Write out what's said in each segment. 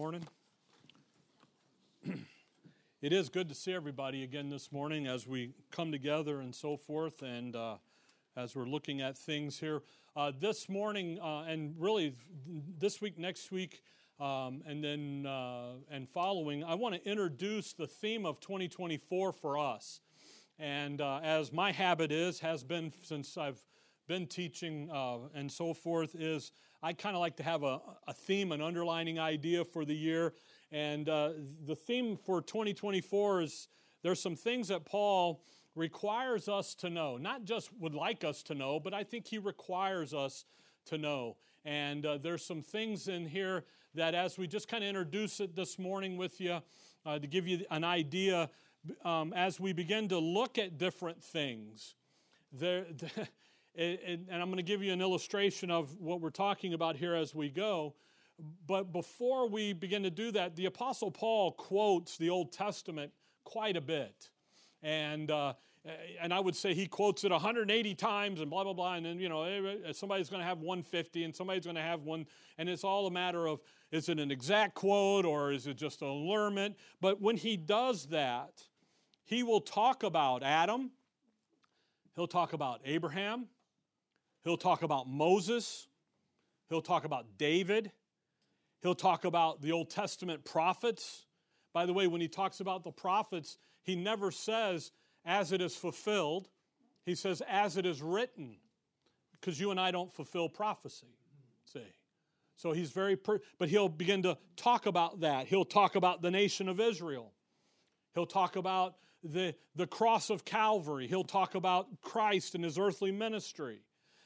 Morning. it is good to see everybody again this morning as we come together and so forth, and uh, as we're looking at things here. Uh, this morning, uh, and really this week, next week, um, and then uh, and following, I want to introduce the theme of 2024 for us. And uh, as my habit is, has been since I've been teaching uh, and so forth is I kind of like to have a, a, theme, an underlining idea for the year. And uh, the theme for 2024 is there's some things that Paul requires us to know, not just would like us to know, but I think he requires us to know. And uh, there's some things in here that, as we just kind of introduce it this morning with you, uh, to give you an idea, um, as we begin to look at different things, there, and I'm going to give you an illustration of what we're talking about here as we go. But before we begin to do that, the Apostle Paul quotes the Old Testament quite a bit. And, uh, and I would say he quotes it 180 times and blah, blah, blah. And then, you know, eh, somebody's going to have 150 and somebody's going to have one. And it's all a matter of is it an exact quote or is it just an allurement? But when he does that, he will talk about Adam, he'll talk about Abraham, He'll talk about Moses. He'll talk about David. He'll talk about the Old Testament prophets. By the way, when he talks about the prophets, he never says, as it is fulfilled. He says, as it is written, because you and I don't fulfill prophecy. See? So he's very, per- but he'll begin to talk about that. He'll talk about the nation of Israel. He'll talk about the, the cross of Calvary. He'll talk about Christ and his earthly ministry.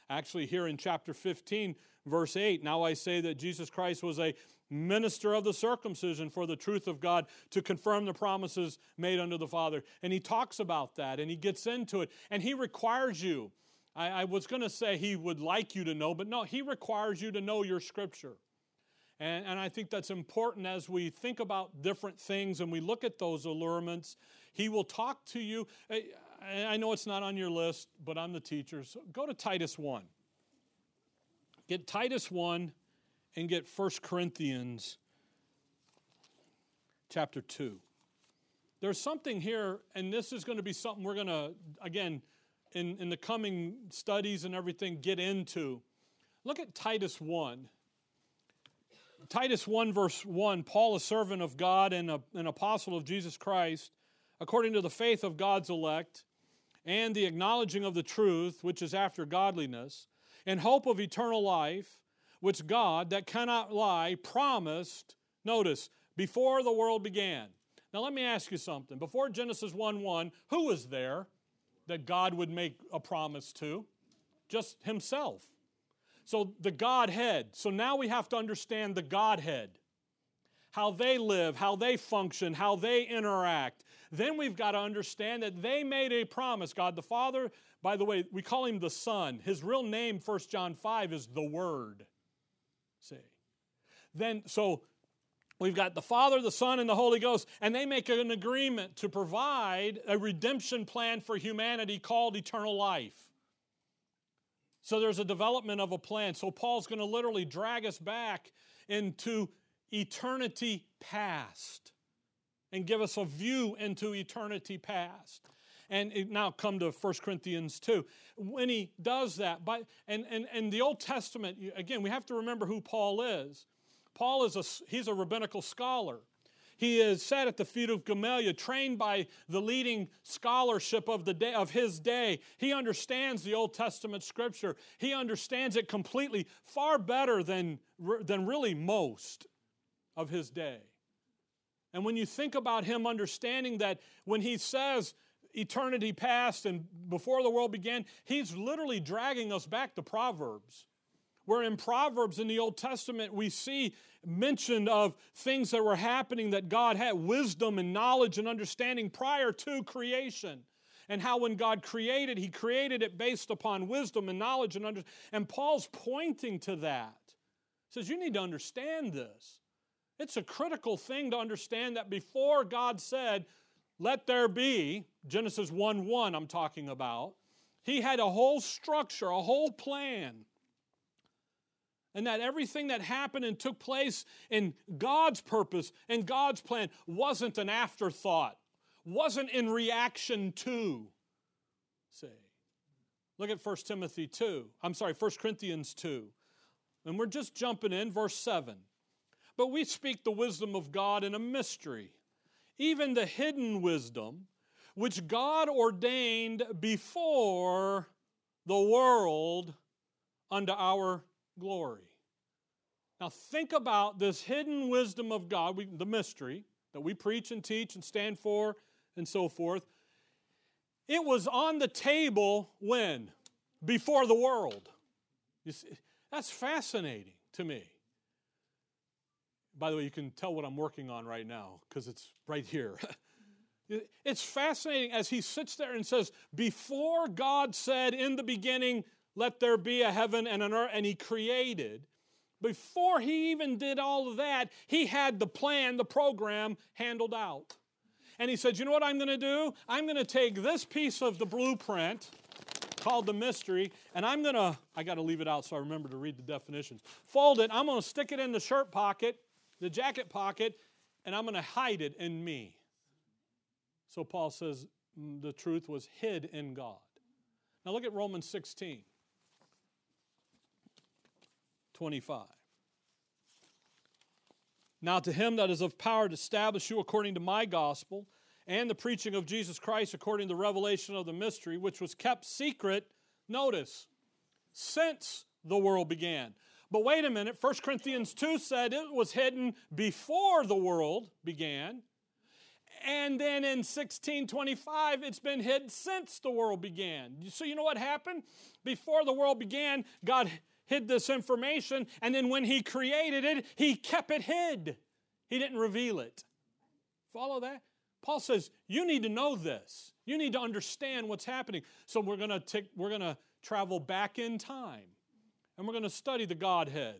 Actually, here in chapter 15, verse 8, now I say that Jesus Christ was a minister of the circumcision for the truth of God to confirm the promises made unto the Father. And he talks about that and he gets into it. And he requires you. I, I was going to say he would like you to know, but no, he requires you to know your scripture. And, and I think that's important as we think about different things and we look at those allurements. He will talk to you. Eh, I know it's not on your list, but I'm the teacher. So go to Titus 1. Get Titus 1 and get 1 Corinthians chapter 2. There's something here, and this is going to be something we're going to, again, in, in the coming studies and everything, get into. Look at Titus 1. Titus 1, verse 1 Paul, a servant of God and a, an apostle of Jesus Christ, according to the faith of God's elect and the acknowledging of the truth, which is after godliness, and hope of eternal life, which God, that cannot lie, promised, notice, before the world began. Now, let me ask you something. Before Genesis 1 1, who was there that God would make a promise to? Just Himself. So, the Godhead. So now we have to understand the Godhead how they live, how they function, how they interact. Then we've got to understand that they made a promise. God the Father, by the way, we call him the Son. His real name, 1 John 5, is the Word. See? Then, so We've got the Father, the Son, and the Holy Ghost, and they make an agreement to provide a redemption plan for humanity called eternal life. So there's a development of a plan. So Paul's going to literally drag us back into eternity past and give us a view into eternity past. And now come to 1 Corinthians 2. When he does that, by, and, and, and the Old Testament, again, we have to remember who Paul is. Paul is a, he's a rabbinical scholar. He is sat at the feet of Gamaliel, trained by the leading scholarship of, the day, of his day. He understands the Old Testament scripture. He understands it completely, far better than, than really most of his day. And when you think about him understanding that when he says eternity past and before the world began, he's literally dragging us back to Proverbs. Where in Proverbs in the Old Testament, we see mention of things that were happening that God had wisdom and knowledge and understanding prior to creation. And how when God created, He created it based upon wisdom and knowledge and understanding. And Paul's pointing to that. He says, You need to understand this. It's a critical thing to understand that before God said, let there be, Genesis 1 1, I'm talking about, he had a whole structure, a whole plan. and that everything that happened and took place in God's purpose and God's plan wasn't an afterthought, wasn't in reaction to. Say, look at 1 Timothy 2. I'm sorry, 1 Corinthians 2. And we're just jumping in, verse 7. But we speak the wisdom of God in a mystery, even the hidden wisdom, which God ordained before the world unto our glory. Now, think about this hidden wisdom of God, we, the mystery that we preach and teach and stand for and so forth. It was on the table when? Before the world. See, that's fascinating to me. By the way, you can tell what I'm working on right now because it's right here. it's fascinating as he sits there and says, Before God said in the beginning, let there be a heaven and an earth, and he created. Before he even did all of that, he had the plan, the program handled out. And he said, You know what I'm going to do? I'm going to take this piece of the blueprint called the mystery, and I'm going to, I got to leave it out so I remember to read the definitions. Fold it, I'm going to stick it in the shirt pocket, the jacket pocket, and I'm going to hide it in me. So Paul says mm, the truth was hid in God. Now look at Romans 16. 25. Now, to him that is of power to establish you according to my gospel and the preaching of Jesus Christ according to the revelation of the mystery, which was kept secret, notice, since the world began. But wait a minute, 1 Corinthians 2 said it was hidden before the world began. And then in 1625, it's been hid since the world began. So you know what happened? Before the world began, God hid this information, and then when He created it, He kept it hid. He didn't reveal it. Follow that? Paul says, You need to know this. You need to understand what's happening. So we're going to take, we're going to travel back in time and we're going to study the Godhead.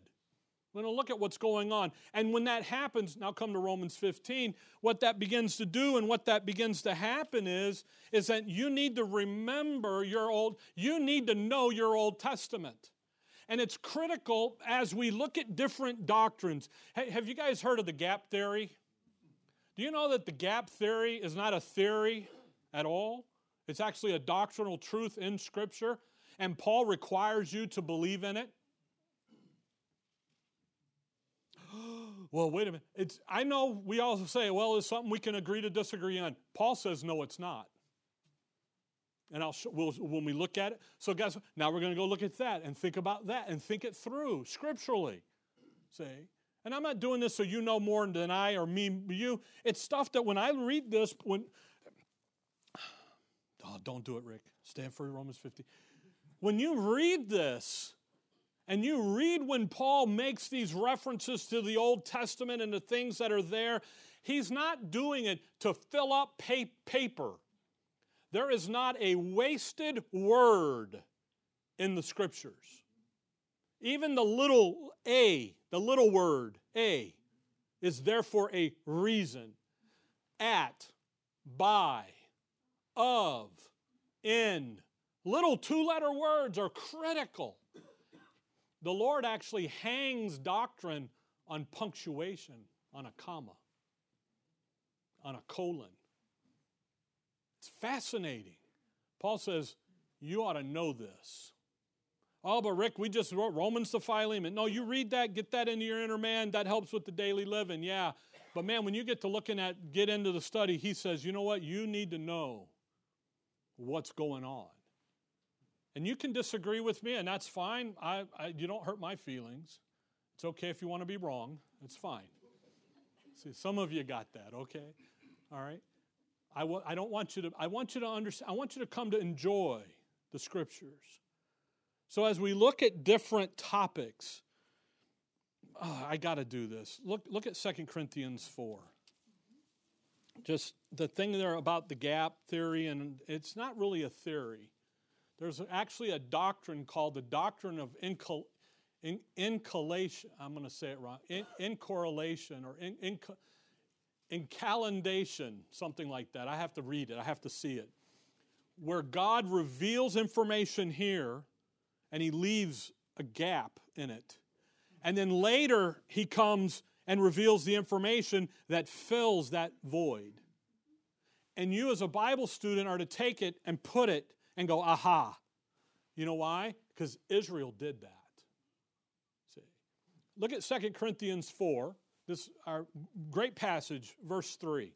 We're going to look at what's going on. And when that happens, now come to Romans 15, what that begins to do and what that begins to happen is, is that you need to remember your old, you need to know your Old Testament. And it's critical as we look at different doctrines. Hey, have you guys heard of the gap theory? Do you know that the gap theory is not a theory at all? It's actually a doctrinal truth in Scripture, and Paul requires you to believe in it. well, wait a minute. It's, I know we all say, well, it's something we can agree to disagree on. Paul says, no, it's not. And I'll show, we'll, when we look at it. So, guys, now we're going to go look at that and think about that and think it through scripturally. See? And I'm not doing this so you know more than I or me, you. It's stuff that when I read this, when oh, don't do it, Rick. Stand for Romans 50. When you read this, and you read when Paul makes these references to the Old Testament and the things that are there, he's not doing it to fill up paper. There is not a wasted word in the scriptures. Even the little a, the little word a, is there for a reason. At, by, of, in. Little two letter words are critical. The Lord actually hangs doctrine on punctuation, on a comma, on a colon. It's fascinating. Paul says, You ought to know this. Oh, but Rick, we just wrote Romans to Philemon. No, you read that, get that into your inner man. That helps with the daily living. Yeah. But man, when you get to looking at, get into the study, he says, you know what? You need to know what's going on. And you can disagree with me, and that's fine. I, I, you don't hurt my feelings. It's okay if you want to be wrong. It's fine. See, some of you got that, okay? All right? I w- I don't want you to, I want you to understand, I want you to come to enjoy the scriptures. So as we look at different topics, oh, I got to do this. Look, look at 2 Corinthians 4. Just the thing there about the gap theory, and it's not really a theory. There's actually a doctrine called the doctrine of incol- in. I'm going to say it wrong. In, incorrelation or in, in, Incalendation, something like that. I have to read it, I have to see it. Where God reveals information here and he leaves a gap in it. And then later, he comes and reveals the information that fills that void. And you, as a Bible student, are to take it and put it and go, aha. You know why? Because Israel did that. See. Look at 2 Corinthians 4, this our great passage, verse 3.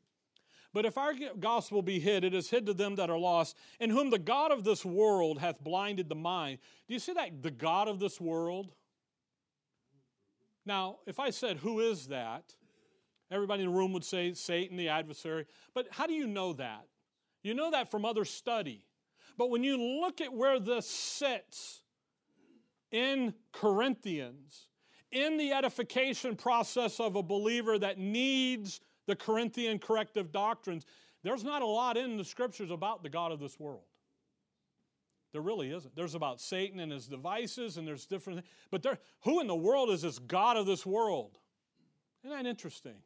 But if our gospel be hid, it is hid to them that are lost, in whom the God of this world hath blinded the mind. Do you see that? The God of this world? Now, if I said, Who is that? Everybody in the room would say Satan, the adversary. But how do you know that? You know that from other study. But when you look at where this sits in Corinthians, in the edification process of a believer that needs the Corinthian corrective doctrines, there's not a lot in the scriptures about the God of this world. There really isn't. There's about Satan and his devices, and there's different. But there, who in the world is this God of this world? Isn't that interesting?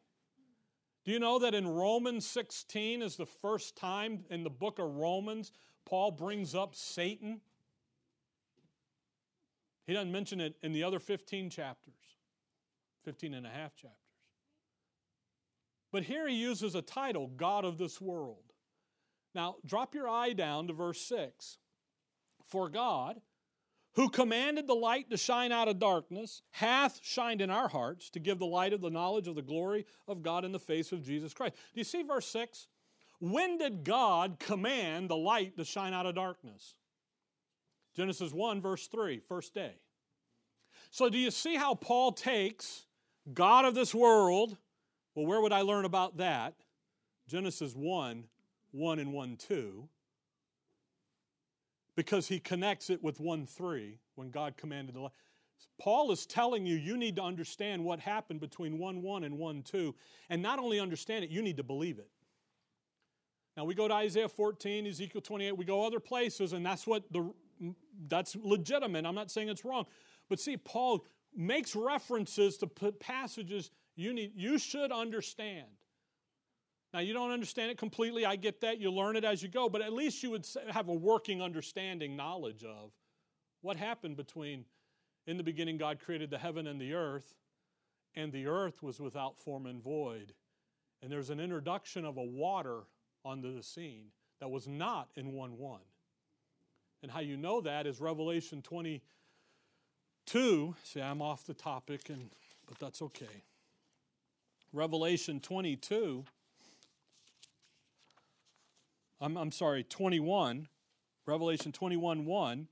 Do you know that in Romans 16 is the first time in the book of Romans Paul brings up Satan? He doesn't mention it in the other 15 chapters, 15 and a half chapters. But here he uses a title, God of this world. Now, drop your eye down to verse 6. For God, who commanded the light to shine out of darkness, hath shined in our hearts to give the light of the knowledge of the glory of God in the face of Jesus Christ. Do you see verse 6? When did God command the light to shine out of darkness? Genesis 1, verse 3, first day. So, do you see how Paul takes God of this world? Well, where would I learn about that? Genesis 1, 1 and 1, 2 because he connects it with 1 3 when God commanded the light. Paul is telling you, you need to understand what happened between 1 1 and 1 2. And not only understand it, you need to believe it. Now we go to Isaiah 14, Ezekiel 28, we go other places, and that's what the that's legitimate. I'm not saying it's wrong. But see, Paul makes references to passages you need you should understand. Now, you don't understand it completely. I get that. You learn it as you go, but at least you would have a working understanding, knowledge of what happened between in the beginning, God created the heaven and the earth, and the earth was without form and void. And there's an introduction of a water onto the scene that was not in 1 1. And how you know that is Revelation 22. See, I'm off the topic, and, but that's okay. Revelation 22 I'm, I'm sorry, 21, Revelation 21 1.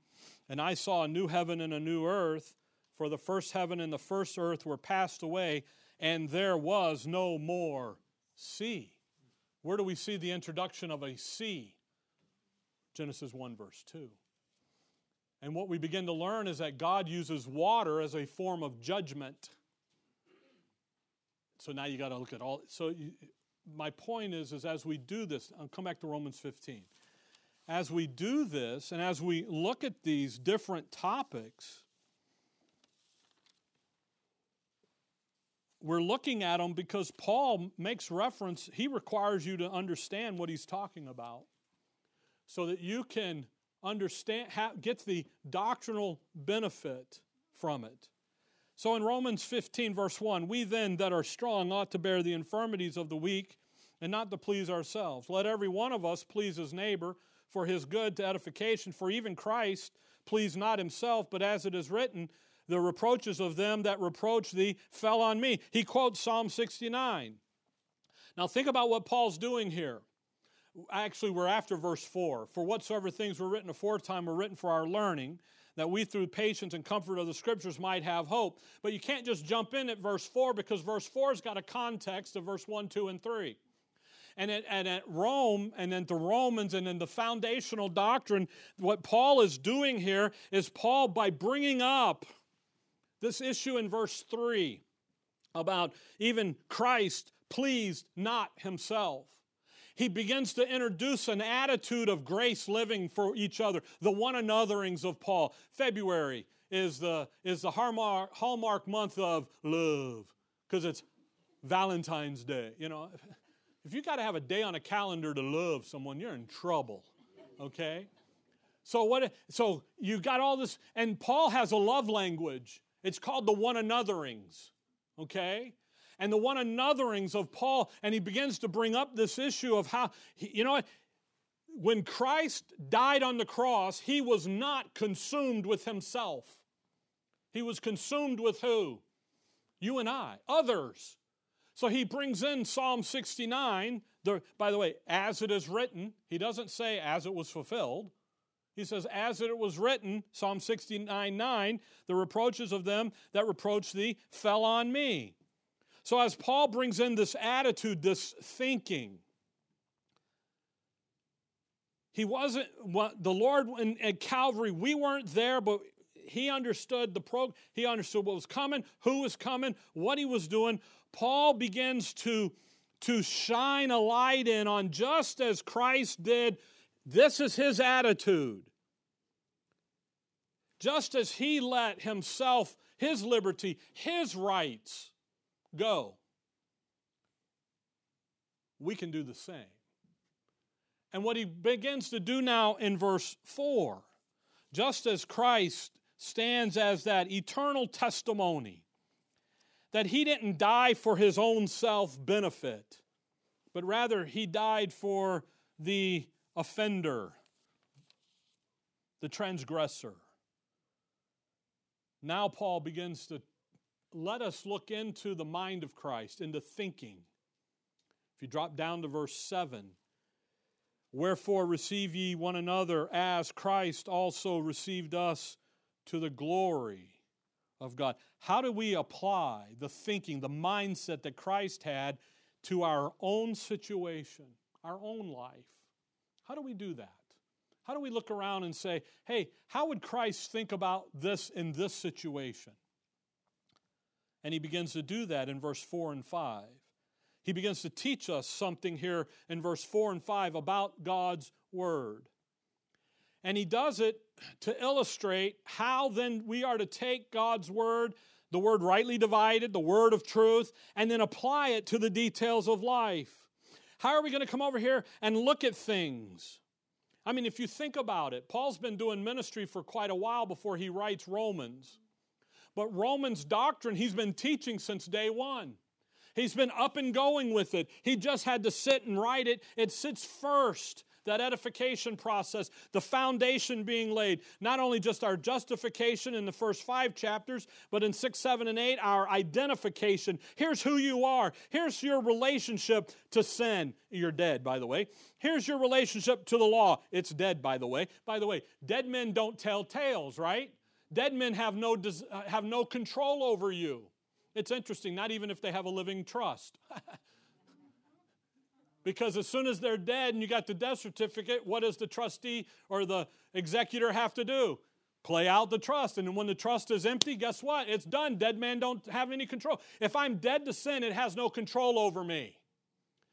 And I saw a new heaven and a new earth, for the first heaven and the first earth were passed away, and there was no more sea. Where do we see the introduction of a sea? Genesis 1, verse 2. And what we begin to learn is that God uses water as a form of judgment. So now you got to look at all. So you, my point is, is as we do this, I'll come back to Romans 15. As we do this and as we look at these different topics, we're looking at them because Paul makes reference, he requires you to understand what he's talking about so that you can understand, get the doctrinal benefit from it. So in Romans 15, verse 1, we then that are strong ought to bear the infirmities of the weak and not to please ourselves. Let every one of us please his neighbor for his good to edification, for even Christ pleased not himself, but as it is written, the reproaches of them that reproach thee fell on me. He quotes Psalm 69. Now think about what Paul's doing here. Actually, we're after verse 4. For whatsoever things were written aforetime were written for our learning that we through patience and comfort of the scriptures might have hope. But you can't just jump in at verse 4 because verse 4 has got a context of verse 1, 2, and 3. And at, and at Rome, and then the Romans, and then the foundational doctrine, what Paul is doing here is Paul, by bringing up this issue in verse 3 about even Christ pleased not himself he begins to introduce an attitude of grace living for each other, the one anotherings of Paul. February is the, is the hallmark, hallmark month of love because it's Valentine's Day. You know, if you got to have a day on a calendar to love someone, you're in trouble. Okay? So what so you got all this and Paul has a love language It's called the one anotherings, okay? And the one anotherings of Paul, and he begins to bring up this issue of how, you know what? When Christ died on the cross, he was not consumed with himself. He was consumed with who? You and I, others. So he brings in Psalm 69. The, by the way, as it is written, he doesn't say as it was fulfilled. He says, As it was written, Psalm 69 9, the reproaches of them that reproach thee fell on me. So, as Paul brings in this attitude, this thinking, he wasn't, the Lord in, at Calvary, we weren't there, but he understood the pro, he understood what was coming, who was coming, what he was doing. Paul begins to, to shine a light in on just as Christ did this is his attitude. Just as he let himself, his liberty, his rights go, we can do the same. And what he begins to do now in verse 4, just as Christ stands as that eternal testimony that he didn't die for his own self benefit, but rather he died for the offender, the transgressor. Now, Paul begins to let us look into the mind of Christ, into thinking. If you drop down to verse 7, wherefore receive ye one another as Christ also received us to the glory of God. How do we apply the thinking, the mindset that Christ had to our own situation, our own life? How do we do that? How do we look around and say, hey, how would Christ think about this in this situation? And he begins to do that in verse 4 and 5. He begins to teach us something here in verse 4 and 5 about God's Word. And he does it to illustrate how then we are to take God's Word, the Word rightly divided, the Word of truth, and then apply it to the details of life. How are we going to come over here and look at things? I mean, if you think about it, Paul's been doing ministry for quite a while before he writes Romans. But Romans doctrine, he's been teaching since day one. He's been up and going with it. He just had to sit and write it. It sits first that edification process, the foundation being laid, not only just our justification in the first five chapters, but in six, seven, and eight, our identification. Here's who you are. Here's your relationship to sin. You're dead, by the way. Here's your relationship to the law. It's dead, by the way. By the way, dead men don't tell tales, right? Dead men have no, uh, have no control over you. It's interesting, not even if they have a living trust. Because as soon as they're dead and you got the death certificate, what does the trustee or the executor have to do? Play out the trust. And when the trust is empty, guess what? It's done. Dead man don't have any control. If I'm dead to sin, it has no control over me.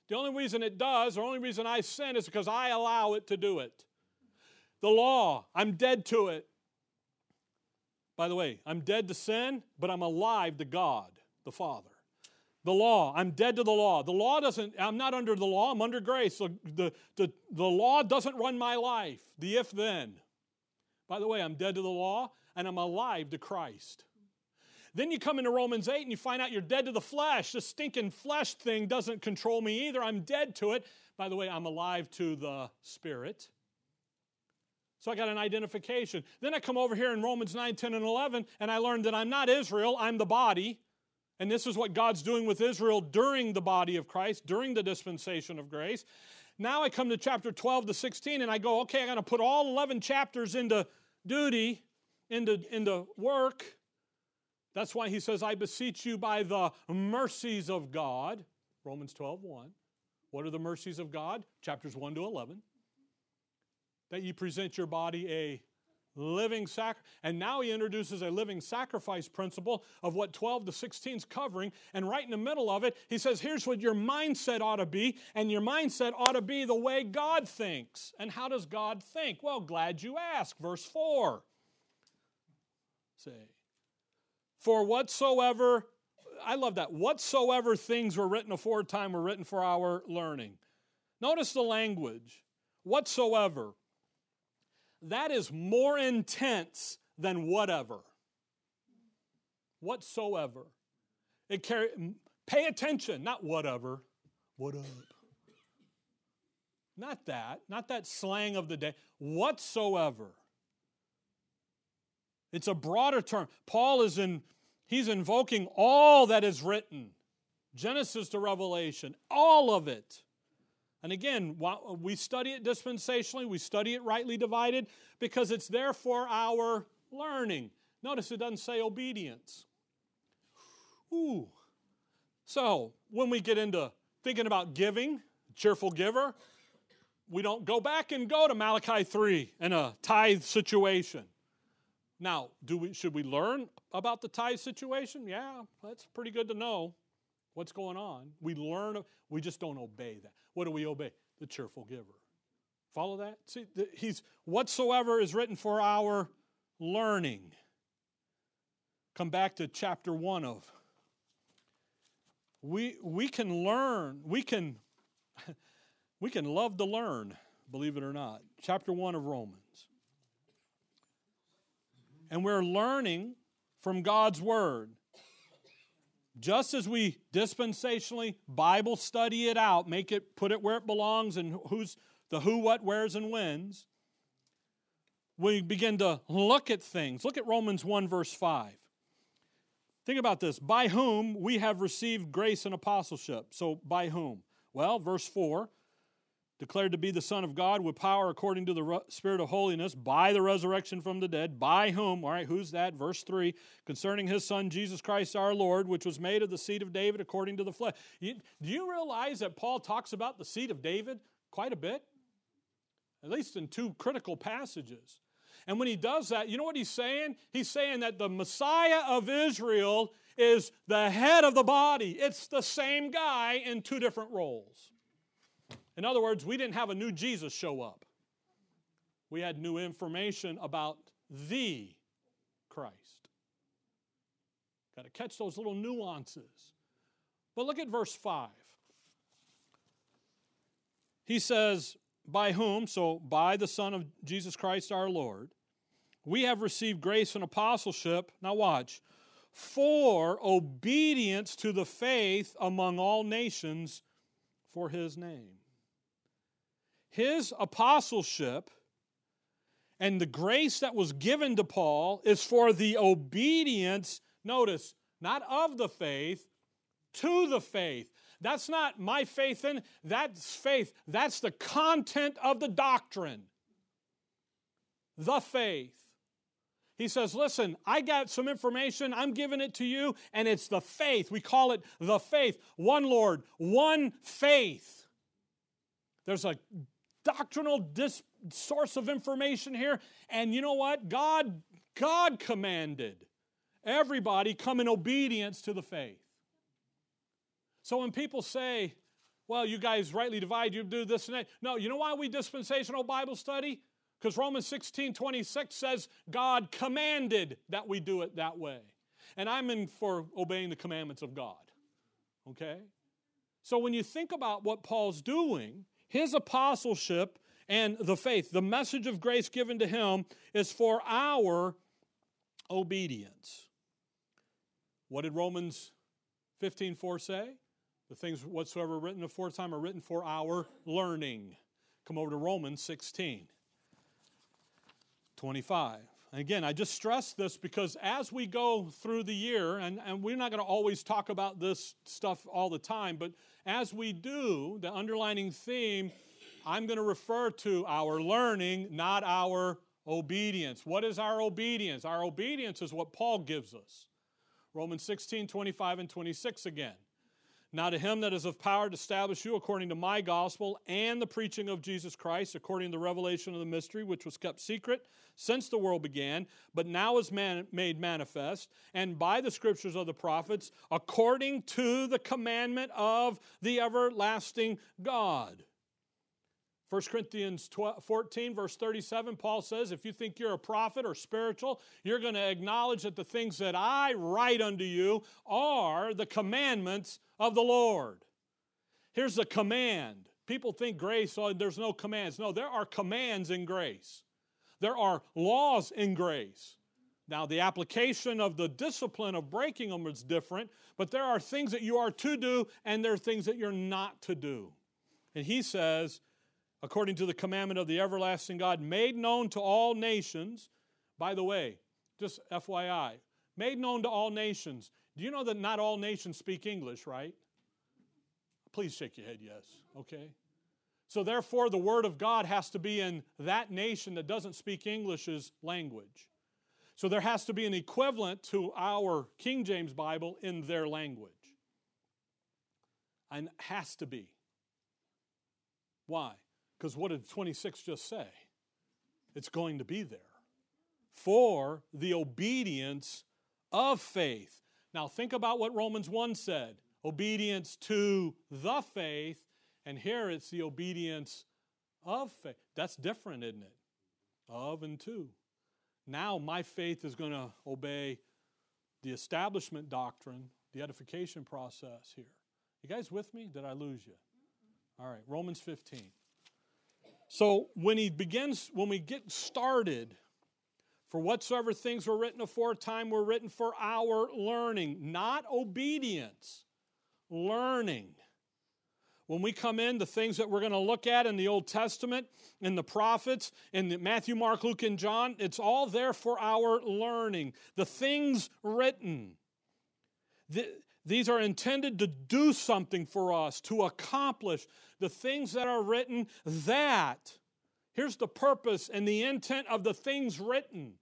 The only reason it does, the only reason I sin is because I allow it to do it. The law, I'm dead to it. By the way, I'm dead to sin, but I'm alive to God, the Father. The law, I'm dead to the law. The law doesn't, I'm not under the law, I'm under grace. The, the, the, the law doesn't run my life, the if then. By the way, I'm dead to the law and I'm alive to Christ. Then you come into Romans 8 and you find out you're dead to the flesh. The stinking flesh thing doesn't control me either. I'm dead to it. By the way, I'm alive to the Spirit. So I got an identification. Then I come over here in Romans 9, 10, and 11, and I learned that I'm not Israel, I'm the body. And this is what God's doing with Israel during the body of Christ, during the dispensation of grace. Now I come to chapter 12 to 16 and I go, okay, I'm going to put all 11 chapters into duty, into, into work. That's why he says, I beseech you by the mercies of God. Romans 12, 1. What are the mercies of God? Chapters 1 to 11. That you present your body a living sacrifice. And now he introduces a living sacrifice principle of what 12 to 16 is covering. And right in the middle of it, he says, here's what your mindset ought to be. And your mindset ought to be the way God thinks. And how does God think? Well, glad you ask. Verse 4. Say, for whatsoever, I love that, whatsoever things were written aforetime were written for our learning. Notice the language. Whatsoever that is more intense than whatever. whatsoever. It carry, pay attention, not whatever. What up? Not that, not that slang of the day. Whatsoever. It's a broader term. Paul is in, he's invoking all that is written. Genesis to Revelation, all of it. And again, we study it dispensationally, we study it rightly divided because it's there for our learning. Notice it doesn't say obedience. Ooh. So, when we get into thinking about giving, cheerful giver, we don't go back and go to Malachi 3 in a tithe situation. Now, do we, should we learn about the tithe situation? Yeah, that's pretty good to know what's going on. We learn, we just don't obey that. What do we obey? The cheerful giver. Follow that? See, the, he's whatsoever is written for our learning. Come back to chapter 1 of we we can learn, we can we can love to learn, believe it or not. Chapter 1 of Romans. And we're learning from God's word. Just as we dispensationally Bible study it out, make it put it where it belongs and who's the who, what, where's, and when's, we begin to look at things. Look at Romans 1, verse 5. Think about this. By whom we have received grace and apostleship. So, by whom? Well, verse 4 declared to be the Son of God with power according to the Spirit of holiness by the resurrection from the dead, by whom, all right, who's that? Verse 3 concerning his Son, Jesus Christ our Lord, which was made of the seed of David according to the flesh. You, do you realize that Paul talks about the seed of David quite a bit? At least in two critical passages. And when he does that, you know what he's saying? He's saying that the Messiah of Israel is the head of the body. It's the same guy in two different roles. In other words, we didn't have a new Jesus show up, we had new information about the Christ. Got to catch those little nuances. But look at verse 5. He says, By whom, so by the Son of Jesus Christ our Lord, we have received grace and apostleship. Now, watch. For obedience to the faith among all nations for his name his apostleship and the grace that was given to Paul is for the obedience, notice, not of the faith, to the faith. That's not my faith in, that's faith. That's the content of the doctrine. The faith. He says, Listen, I got some information, I'm giving it to you, and it's the faith. We call it the faith. One Lord, one faith. There's a doctrinal dis- source of information here. And you know what? God, God commanded everybody come in obedience to the faith. So when people say, well, you guys rightly divide, you do this and that. No, you know why we dispensational Bible study? Because Romans 16 26 says God commanded that we do it that way. And I'm in for obeying the commandments of God. Okay? So when you think about what Paul's doing, his apostleship and the faith, the message of grace given to him, is for our obedience. What did Romans 15 4 say? The things whatsoever written aforetime are written for our learning. Come over to Romans 16 25. And again, I just stress this because as we go through the year, and, and we're not going to always talk about this stuff all the time, but as we do, the underlining theme, I'm going to refer to our learning, not our obedience. What is our obedience? Our obedience is what Paul gives us. Romans 16, 25, and 26 again. Now to him that is of power to establish you according to my gospel and the preaching of Jesus Christ, according to the revelation of the mystery, which was kept secret since the world began, but now is man, made manifest, and by the scriptures of the prophets, according to the commandment of the everlasting God. 1 Corinthians 12, 14, verse 37, Paul says, If you think you're a prophet or spiritual, you're going to acknowledge that the things that I write unto you are the commandments of the Lord. Here's the command. People think grace, oh, there's no commands. No, there are commands in grace, there are laws in grace. Now, the application of the discipline of breaking them is different, but there are things that you are to do and there are things that you're not to do. And he says, according to the commandment of the everlasting God, made known to all nations. By the way, just FYI, made known to all nations. Do you know that not all nations speak English, right? Please shake your head, yes. Okay. So, therefore, the Word of God has to be in that nation that doesn't speak English's language. So there has to be an equivalent to our King James Bible in their language. And has to be. Why? Because what did 26 just say? It's going to be there for the obedience of faith. Now think about what Romans 1 said obedience to the faith, and here it's the obedience of faith. That's different, isn't it? Of and to. Now my faith is going to obey the establishment doctrine, the edification process here. You guys with me? Did I lose you? All right, Romans 15. So when he begins, when we get started, for whatsoever things were written aforetime were written for our learning, not obedience, learning. When we come in, the things that we're going to look at in the Old Testament, in the prophets, in the Matthew, Mark, Luke, and John, it's all there for our learning. The things written. The, these are intended to do something for us, to accomplish the things that are written that, here's the purpose and the intent of the things written,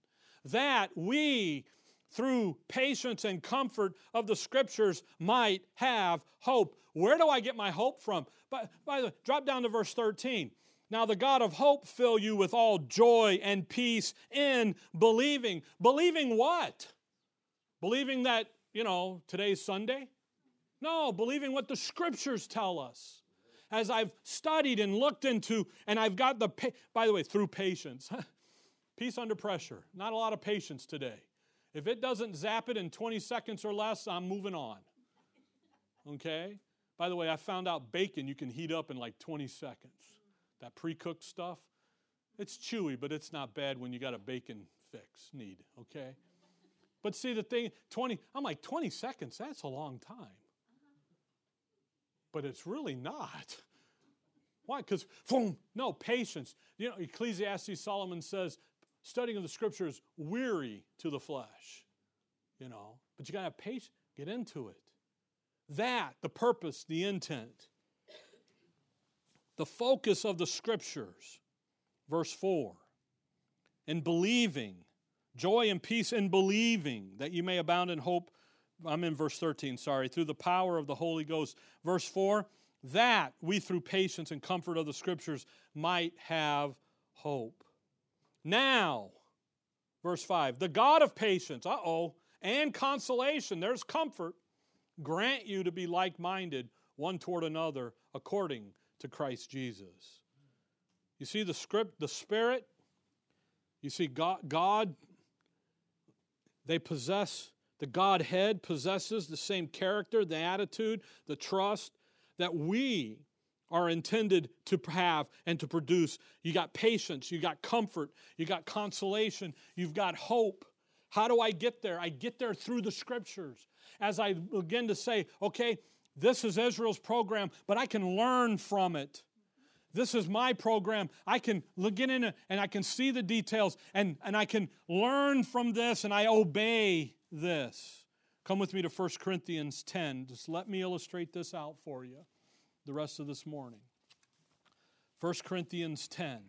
that we through patience and comfort of the scriptures might have hope. Where do I get my hope from? By, by the way, drop down to verse 13. Now the God of hope fill you with all joy and peace in believing. Believing what? Believing that, you know, today's Sunday? No, believing what the scriptures tell us. As I've studied and looked into, and I've got the, by the way, through patience. Peace under pressure. Not a lot of patience today. If it doesn't zap it in 20 seconds or less, I'm moving on. Okay? By the way, I found out bacon you can heat up in like 20 seconds. That pre cooked stuff, it's chewy, but it's not bad when you got a bacon fix need, okay? But see, the thing, 20, I'm like, 20 seconds, that's a long time. But it's really not. Why? Because, no, patience. You know, Ecclesiastes, Solomon says, studying of the scriptures weary to the flesh, you know. But you got to have patience, get into it. That, the purpose, the intent, the focus of the scriptures. Verse 4 in believing, joy and peace in believing, that you may abound in hope. I'm in verse 13, sorry, through the power of the Holy Ghost. Verse 4 that we through patience and comfort of the scriptures might have hope. Now, verse 5 the God of patience, uh oh, and consolation, there's comfort, grant you to be like minded one toward another according to Christ Jesus. You see the script, the Spirit, you see God, God they possess, the Godhead possesses the same character, the attitude, the trust that we are intended to have and to produce. You got patience, you got comfort, you got consolation, you've got hope. How do I get there? I get there through the scriptures. As I begin to say, okay, this is Israel's program, but I can learn from it. This is my program. I can look in and I can see the details and, and I can learn from this and I obey this. Come with me to 1 Corinthians 10. Just let me illustrate this out for you the rest of this morning. 1 Corinthians 10.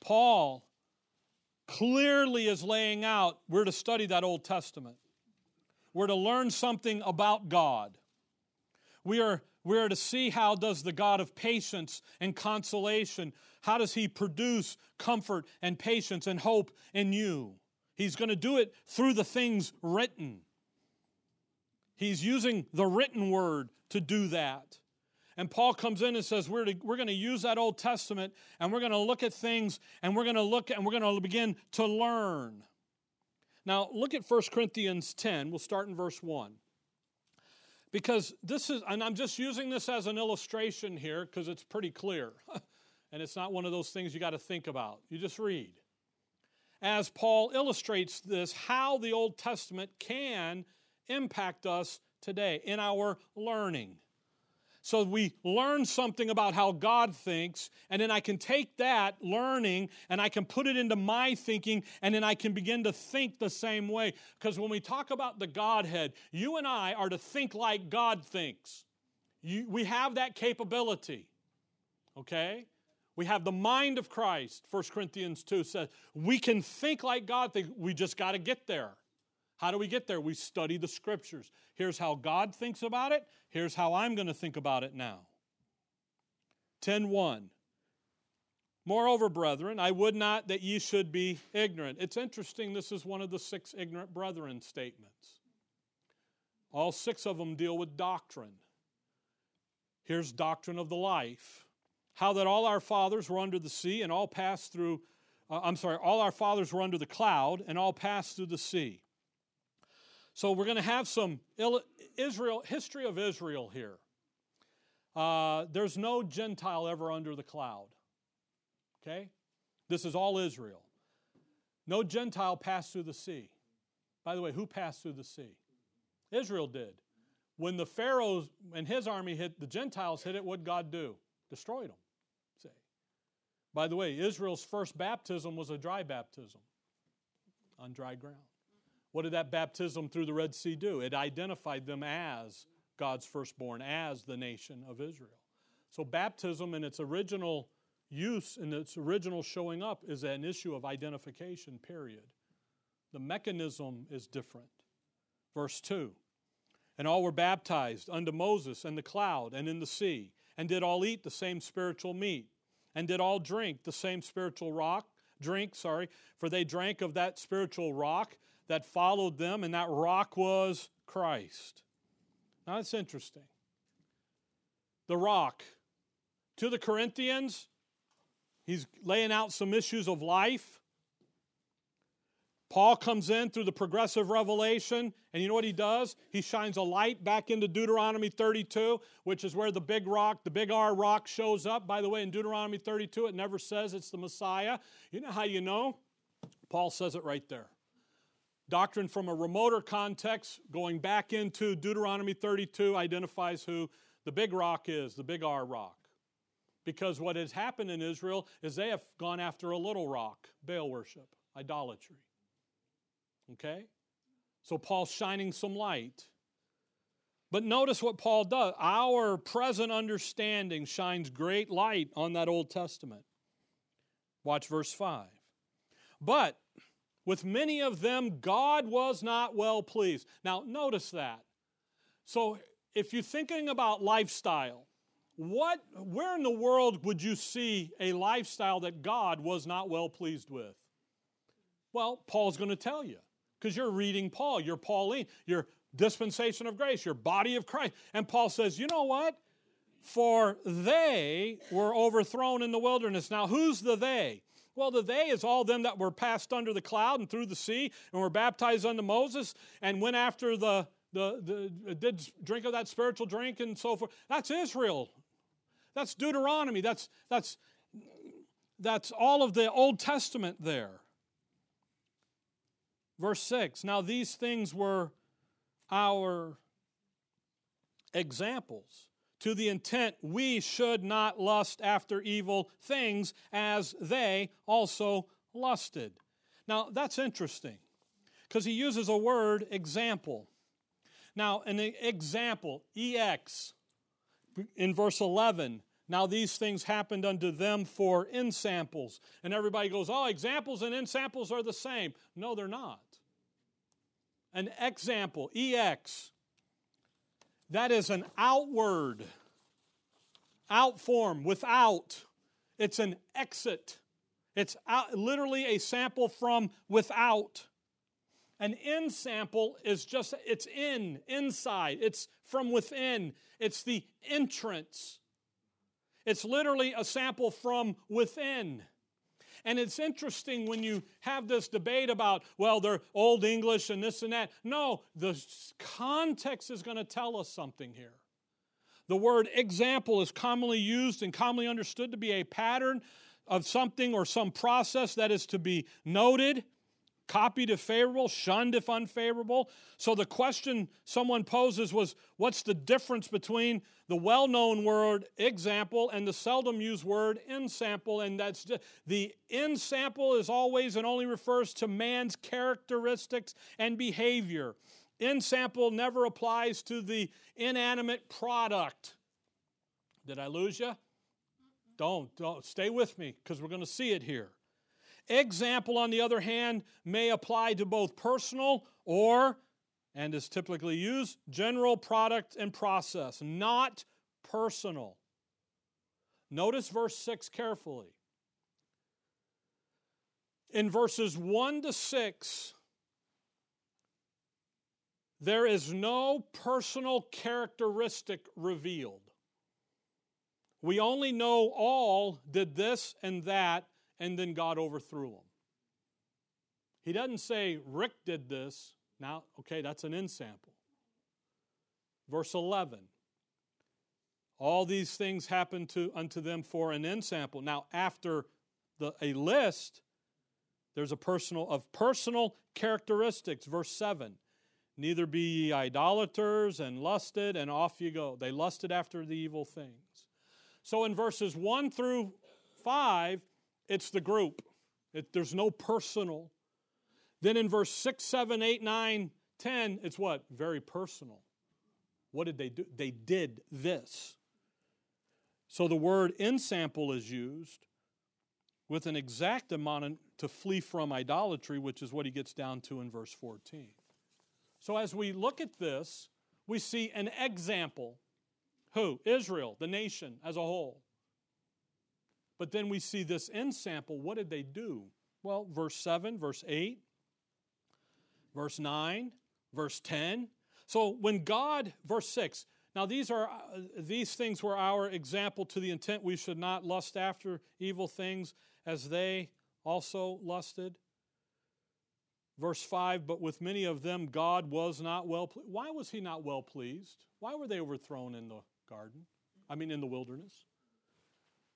Paul clearly is laying out we're to study that Old Testament. We're to learn something about God. We are, we are to see how does the God of patience and consolation, how does he produce comfort and patience and hope in you? He's going to do it through the things written. He's using the written word to do that. And Paul comes in and says, We're, to, we're going to use that Old Testament and we're going to look at things and we're going to look and we're going to begin to learn. Now, look at 1 Corinthians 10. We'll start in verse 1. Because this is, and I'm just using this as an illustration here because it's pretty clear. and it's not one of those things you got to think about. You just read. as Paul illustrates this, how the Old Testament can impact us today in our learning. So we learn something about how God thinks, and then I can take that learning and I can put it into my thinking, and then I can begin to think the same way. Because when we talk about the Godhead, you and I are to think like God thinks. You, we have that capability, okay? We have the mind of Christ. 1 Corinthians 2 says we can think like God thinks. We just got to get there. How do we get there? We study the scriptures. Here's how God thinks about it. Here's how I'm going to think about it now. 10:1 Moreover, brethren, I would not that ye should be ignorant. It's interesting, this is one of the six ignorant brethren statements. All six of them deal with doctrine. Here's doctrine of the life. How that all our fathers were under the sea and all passed through, uh, I'm sorry, all our fathers were under the cloud and all passed through the sea. So we're going to have some Israel history of Israel here. Uh, there's no Gentile ever under the cloud. Okay, this is all Israel. No Gentile passed through the sea. By the way, who passed through the sea? Israel did. When the Pharaoh and his army hit the Gentiles hit it, what God do? Destroyed them. Say. By the way, Israel's first baptism was a dry baptism on dry ground. What did that baptism through the Red Sea do? It identified them as God's firstborn, as the nation of Israel. So, baptism in its original use, in its original showing up, is an issue of identification, period. The mechanism is different. Verse 2 And all were baptized unto Moses and the cloud and in the sea, and did all eat the same spiritual meat, and did all drink the same spiritual rock, drink, sorry, for they drank of that spiritual rock that followed them, and that rock was Christ. Now that's interesting. The rock. To the Corinthians, he's laying out some issues of life. Paul comes in through the progressive revelation, and you know what he does? He shines a light back into Deuteronomy 32, which is where the big rock, the big R rock, shows up. By the way, in Deuteronomy 32, it never says it's the Messiah. You know how you know? Paul says it right there. Doctrine from a remoter context, going back into Deuteronomy 32, identifies who the big rock is, the big R rock. Because what has happened in Israel is they have gone after a little rock, Baal worship, idolatry. Okay? So Paul's shining some light. But notice what Paul does. Our present understanding shines great light on that Old Testament. Watch verse 5. But with many of them, God was not well pleased. Now, notice that. So, if you're thinking about lifestyle, what, where in the world would you see a lifestyle that God was not well pleased with? Well, Paul's going to tell you because you're reading Paul, you're Pauline, you're dispensation of grace, your body of Christ. And Paul says, you know what? For they were overthrown in the wilderness. Now, who's the they? Well, the they is all them that were passed under the cloud and through the sea and were baptized unto Moses and went after the, the, the did drink of that spiritual drink and so forth. That's Israel. That's Deuteronomy. That's that's that's all of the Old Testament there. Verse 6 Now these things were our examples to the intent we should not lust after evil things as they also lusted. Now, that's interesting because he uses a word example. Now, an example, EX, in verse 11, now these things happened unto them for ensamples. And everybody goes, oh, examples and ensamples are the same. No, they're not. An example, EX, that is an outward, out form, without. It's an exit. It's out, literally a sample from without. An in sample is just, it's in, inside. It's from within. It's the entrance. It's literally a sample from within. And it's interesting when you have this debate about, well, they're Old English and this and that. No, the context is going to tell us something here. The word example is commonly used and commonly understood to be a pattern of something or some process that is to be noted copied if favorable, shunned if unfavorable. So the question someone poses was what's the difference between the well known word example and the seldom used word ensample? And that's the ensample is always and only refers to man's characteristics and behavior. Ensample never applies to the inanimate product. Did I lose you? Don't, don't stay with me because we're going to see it here. Example, on the other hand, may apply to both personal or, and is typically used, general product and process, not personal. Notice verse 6 carefully. In verses 1 to 6, there is no personal characteristic revealed. We only know all did this and that, and then God overthrew them. He doesn't say Rick did this. Now, okay, that's an ensample. Verse 11. All these things happened to unto them for an ensample. Now, after the, a list, there's a personal of personal characteristics. Verse 7. Neither be ye idolaters and lusted, and off you go. They lusted after the evil things. So in verses 1 through 5, it's the group, it, there's no personal. Then in verse 6, 7, 8, 9, 10, it's what? Very personal. What did they do? They did this. So the word ensample is used with an exact amount to flee from idolatry, which is what he gets down to in verse 14. So as we look at this, we see an example who? Israel, the nation as a whole. But then we see this ensample. What did they do? Well, verse 7, verse 8, verse 9, verse 10. So when God, verse 6, now these are uh, these things were our example to the intent we should not lust after evil things as they also lusted. Verse 5, but with many of them God was not well pleased. Why was he not well pleased? Why were they overthrown in the garden, I mean, in the wilderness.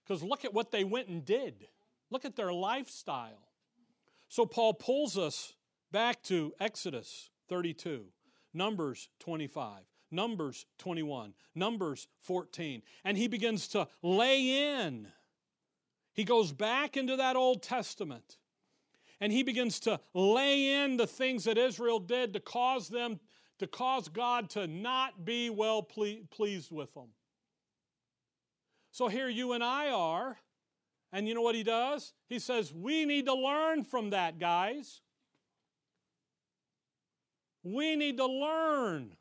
Because look at what they went and did. Look at their lifestyle. So Paul pulls us back to Exodus 32, Numbers 25, Numbers 21, Numbers 14, and he begins to lay in. He goes back into that Old Testament and he begins to lay in the things that Israel did to cause them to cause God to not be well ple- pleased with them. So here you and I are, and you know what he does? He says, We need to learn from that, guys. We need to learn.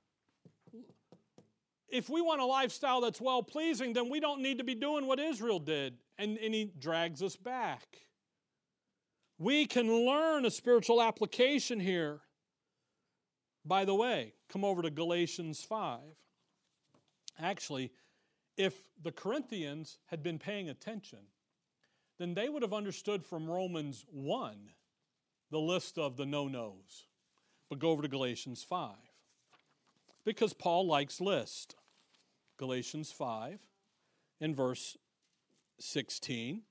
If we want a lifestyle that's well pleasing, then we don't need to be doing what Israel did. And, and he drags us back. We can learn a spiritual application here. By the way, come over to Galatians 5. Actually, if the Corinthians had been paying attention, then they would have understood from Romans 1 the list of the no nos. But go over to Galatians 5. Because Paul likes list. Galatians 5 in verse 16.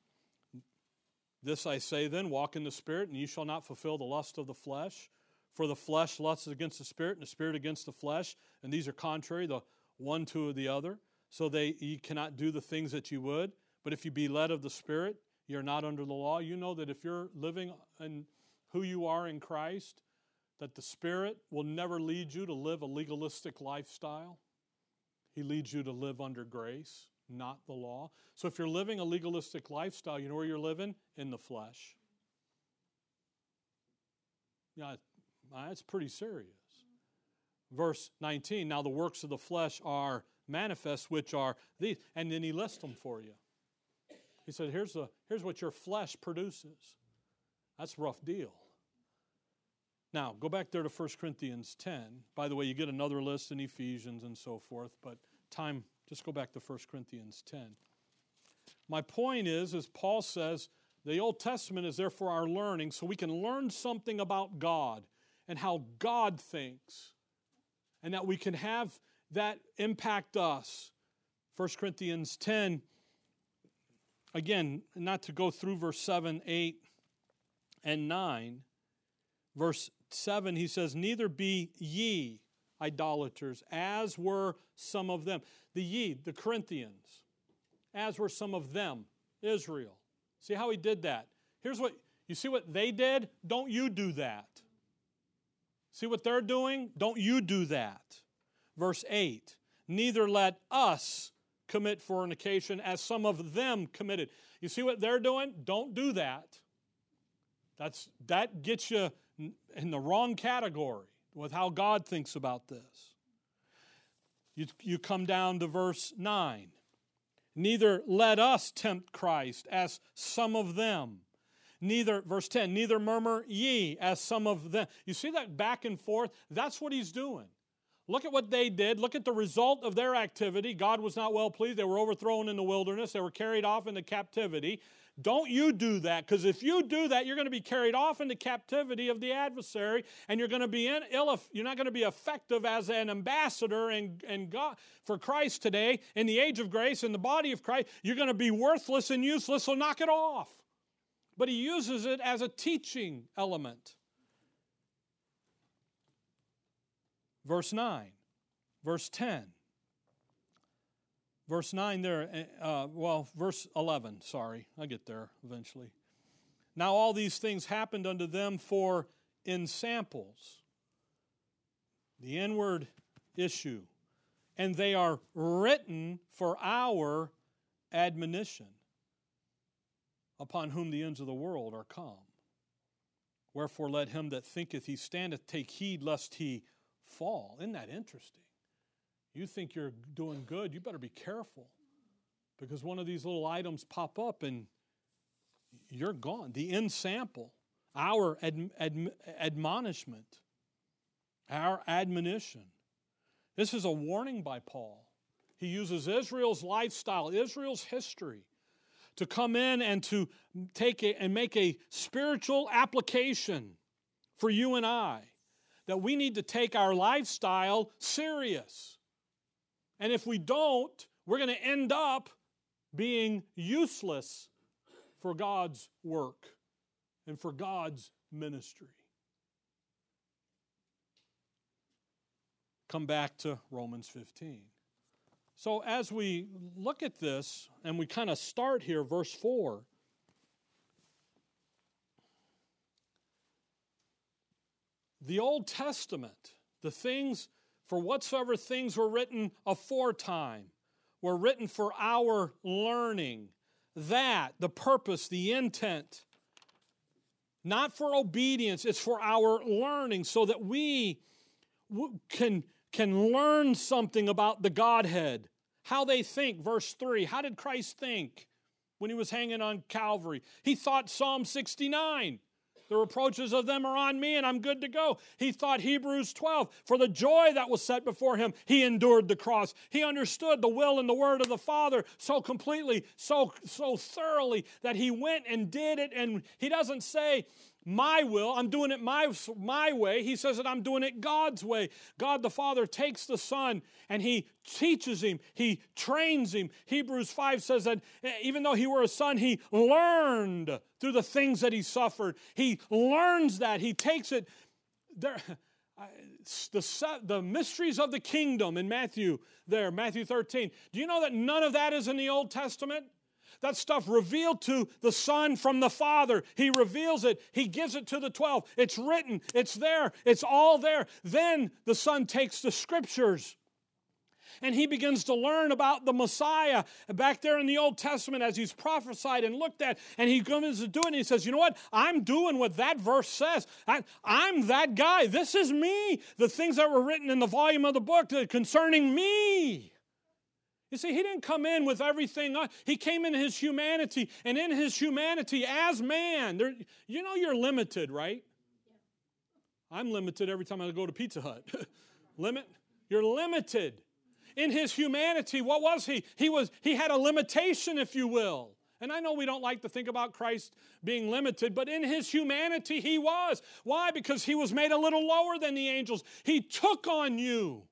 This I say then, walk in the Spirit, and you shall not fulfill the lust of the flesh. For the flesh lusts against the spirit, and the spirit against the flesh, and these are contrary, the one to the other. So they you cannot do the things that you would. But if you be led of the Spirit, you're not under the law. You know that if you're living in who you are in Christ, that the Spirit will never lead you to live a legalistic lifestyle. He leads you to live under grace, not the law. So if you're living a legalistic lifestyle, you know where you're living? In the flesh. Yeah, that's pretty serious. Verse 19 Now the works of the flesh are manifest, which are these. And then he lists them for you. He said, Here's, the, here's what your flesh produces. That's a rough deal. Now, go back there to 1 Corinthians 10. By the way, you get another list in Ephesians and so forth, but time, just go back to 1 Corinthians 10. My point is, as Paul says, the Old Testament is there for our learning so we can learn something about God and how God thinks, and that we can have that impact us. 1 Corinthians 10, again, not to go through verse 7, 8, and 9, Verse 7, he says, Neither be ye idolaters, as were some of them. The ye, the Corinthians, as were some of them, Israel. See how he did that? Here's what you see what they did? Don't you do that. See what they're doing? Don't you do that. Verse 8 Neither let us commit fornication as some of them committed. You see what they're doing? Don't do that. That's, that gets you in the wrong category with how God thinks about this. You, you come down to verse 9. Neither let us tempt Christ as some of them. Neither, verse 10, neither murmur ye as some of them. You see that back and forth? That's what he's doing. Look at what they did. Look at the result of their activity. God was not well pleased. They were overthrown in the wilderness, they were carried off into captivity. Don't you do that, because if you do that, you're going to be carried off into captivity of the adversary, and you're going to be in, ill, you're not going to be effective as an ambassador and, and God, for Christ today in the age of grace in the body of Christ. You're going to be worthless and useless, so knock it off. But he uses it as a teaching element. Verse 9, verse 10. Verse 9 there, eh, uh, well, verse 11, sorry, I get there eventually. Now all these things happened unto them for ensamples, the inward issue, and they are written for our admonition, upon whom the ends of the world are come. Wherefore let him that thinketh he standeth take heed lest he fall. Isn't that interesting? You think you're doing good, you better be careful because one of these little items pop up and you're gone. The ensample, our ad, ad, admonishment, our admonition. This is a warning by Paul. He uses Israel's lifestyle, Israel's history, to come in and to take a, and make a spiritual application for you and I that we need to take our lifestyle serious. And if we don't, we're going to end up being useless for God's work and for God's ministry. Come back to Romans 15. So, as we look at this and we kind of start here, verse 4, the Old Testament, the things for whatsoever things were written aforetime were written for our learning. That, the purpose, the intent, not for obedience, it's for our learning so that we can, can learn something about the Godhead. How they think, verse 3. How did Christ think when he was hanging on Calvary? He thought Psalm 69. The reproaches of them are on me, and I'm good to go. He thought Hebrews 12. For the joy that was set before him, he endured the cross. He understood the will and the word of the Father so completely, so, so thoroughly that he went and did it. And he doesn't say, my will. I'm doing it my, my way. He says that I'm doing it God's way. God the Father takes the Son and He teaches him, He trains him. Hebrews 5 says that eh, even though he were a son, He learned through the things that He suffered. He learns that. He takes it. There, the, the mysteries of the kingdom in Matthew, there, Matthew 13. Do you know that none of that is in the Old Testament? That stuff revealed to the Son from the Father. He reveals it. He gives it to the 12. It's written. It's there. It's all there. Then the Son takes the scriptures and he begins to learn about the Messiah back there in the Old Testament as he's prophesied and looked at. And he comes to do it and he says, You know what? I'm doing what that verse says. I, am that guy. This is me. The things that were written in the volume of the book concerning me. You see, he didn't come in with everything. He came in his humanity, and in his humanity as man, there, you know you're limited, right? I'm limited every time I go to Pizza Hut. Limit? You're limited. In his humanity, what was he? He was he had a limitation, if you will. And I know we don't like to think about Christ being limited, but in his humanity, he was. Why? Because he was made a little lower than the angels. He took on you.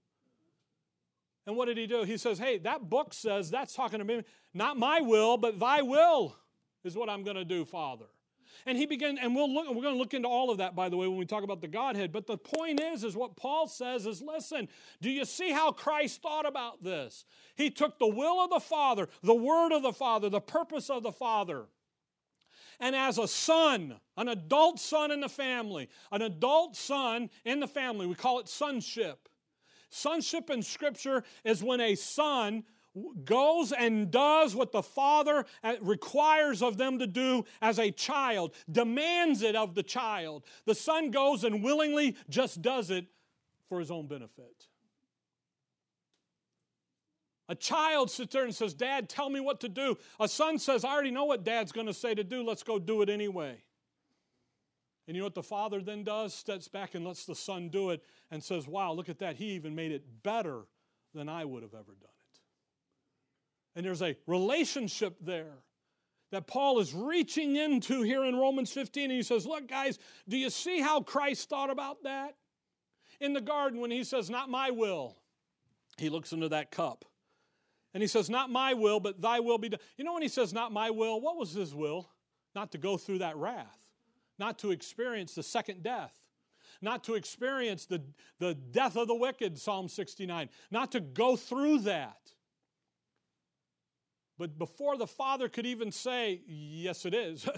And what did he do? He says, Hey, that book says that's talking to me. Not my will, but thy will is what I'm going to do, Father. And he began, and we'll look, we're going to look into all of that, by the way, when we talk about the Godhead. But the point is, is what Paul says is listen, do you see how Christ thought about this? He took the will of the Father, the word of the Father, the purpose of the Father. And as a son, an adult son in the family, an adult son in the family, we call it sonship. Sonship in Scripture is when a son goes and does what the father uh, requires of them to do as a child, demands it of the child. The son goes and willingly just does it for his own benefit. A child sits there and says, Dad, tell me what to do. A son says, I already know what dad's going to say to do. Let's go do it anyway. And you know what the father then does? Steps back and lets the son do it and says, Wow, look at that. He even made it better than I would have ever done. It. And there's a relationship there that Paul is reaching into here in Romans 15. And he says, Look, guys, do you see how Christ thought about that? In the garden, when he says, Not my will, he looks into that cup. And he says, Not my will, but thy will be done. You know, when he says, Not my will, what was his will? Not to go through that wrath, not to experience the second death, not to experience the, the death of the wicked, Psalm 69, not to go through that. But before the Father could even say, Yes, it is,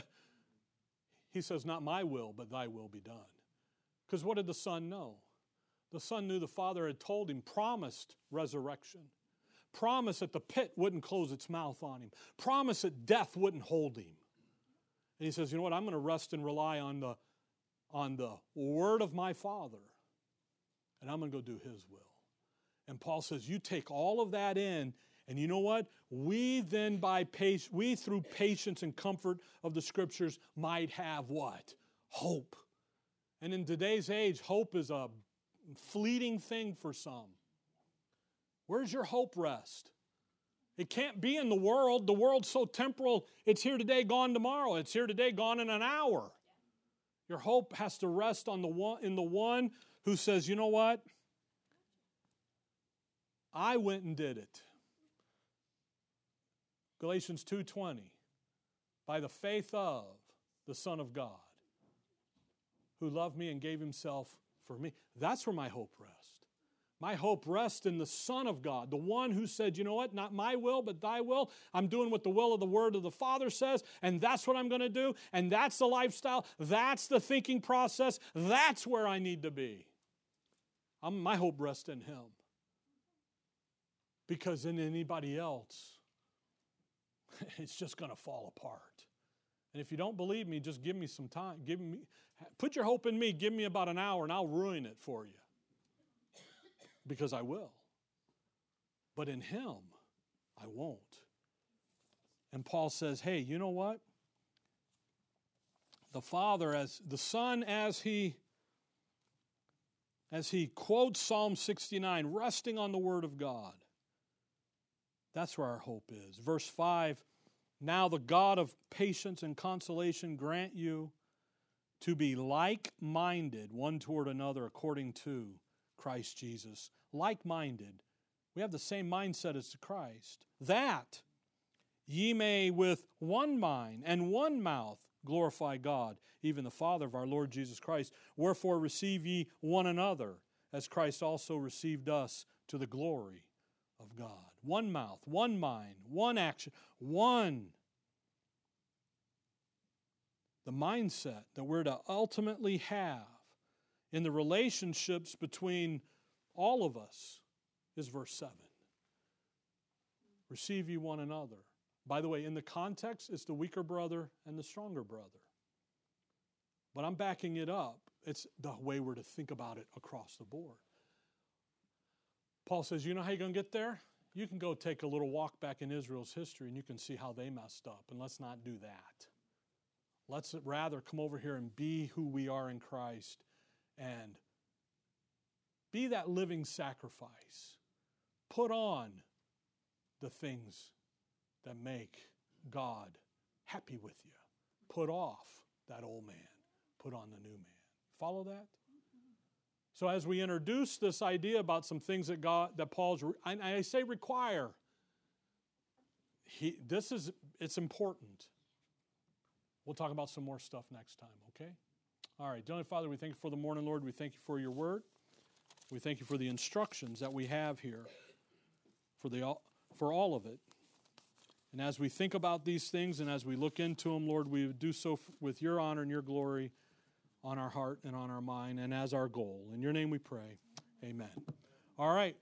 he says, Not my will, but thy will be done. Because what did the Son know? The Son knew the Father had told him, promised resurrection, promised that the pit wouldn't close its mouth on him, promised that death wouldn't hold him. And he says, You know what? I'm going to rest and rely on the, on the word of my Father, and I'm going to go do his will. And Paul says, You take all of that in and you know what? We then by patience, we through patience and comfort of the scriptures might have what? Hope. And in today's age, hope is a fleeting thing for some. Where's your hope rest? It can't be in the world. The world's so temporal. It's here today, gone tomorrow. It's here today, gone in an hour. Your hope has to rest on the one in the one who says, "You know what? I went and did it. Galatians 2:20 by the faith of the son of God who loved me and gave himself for me. That's where my hope rests. My hope rests in the Son of God, the one who said, You know what? Not my will, but thy will. I'm doing what the will of the word of the Father says, and that's what I'm going to do. And that's the lifestyle. That's the thinking process. That's where I need to be. I'm, my hope rests in Him. Because in anybody else, it's just going to fall apart. And if you don't believe me, just give me some time. Give me, put your hope in me. Give me about an hour, and I'll ruin it for you. Because I will. But in Him, I won't. And Paul says, hey, you know what? The Father, as the Son, as he as he quotes Psalm 69, resting on the Word of God. That's where our hope is. Verse 5 Now the God of patience and consolation grant you to be like minded one toward another according to Christ Jesus. Like minded. We have the same mindset as Christ. That ye may with one mind and one mouth glorify God, even the Father of our Lord Jesus Christ. Wherefore receive ye one another, as Christ also received us to the glory of God. One mouth, one mind, one action, one. The mindset that we're to ultimately have in the relationships between all of us is verse 7. Receive you one another. By the way, in the context, it's the weaker brother and the stronger brother. But I'm backing it up. It's the way we're to think about it across the board. Paul says, You know how you're going to get there? You can go take a little walk back in Israel's history and you can see how they messed up. And let's not do that. Let's rather come over here and be who we are in Christ and be that living sacrifice. Put on the things that make God happy with you. Put off that old man. Put on the new man. Follow that? So as we introduce this idea about some things that God that Paul's and I say require, he, this is it's important. We'll talk about some more stuff next time, okay? All right, Heavenly Father, we thank you for the morning, Lord. We thank you for your word. We thank you for the instructions that we have here, for, the, for all of it. And as we think about these things and as we look into them, Lord, we do so with your honor and your glory on our heart and on our mind and as our goal. In your name we pray. Amen. All right.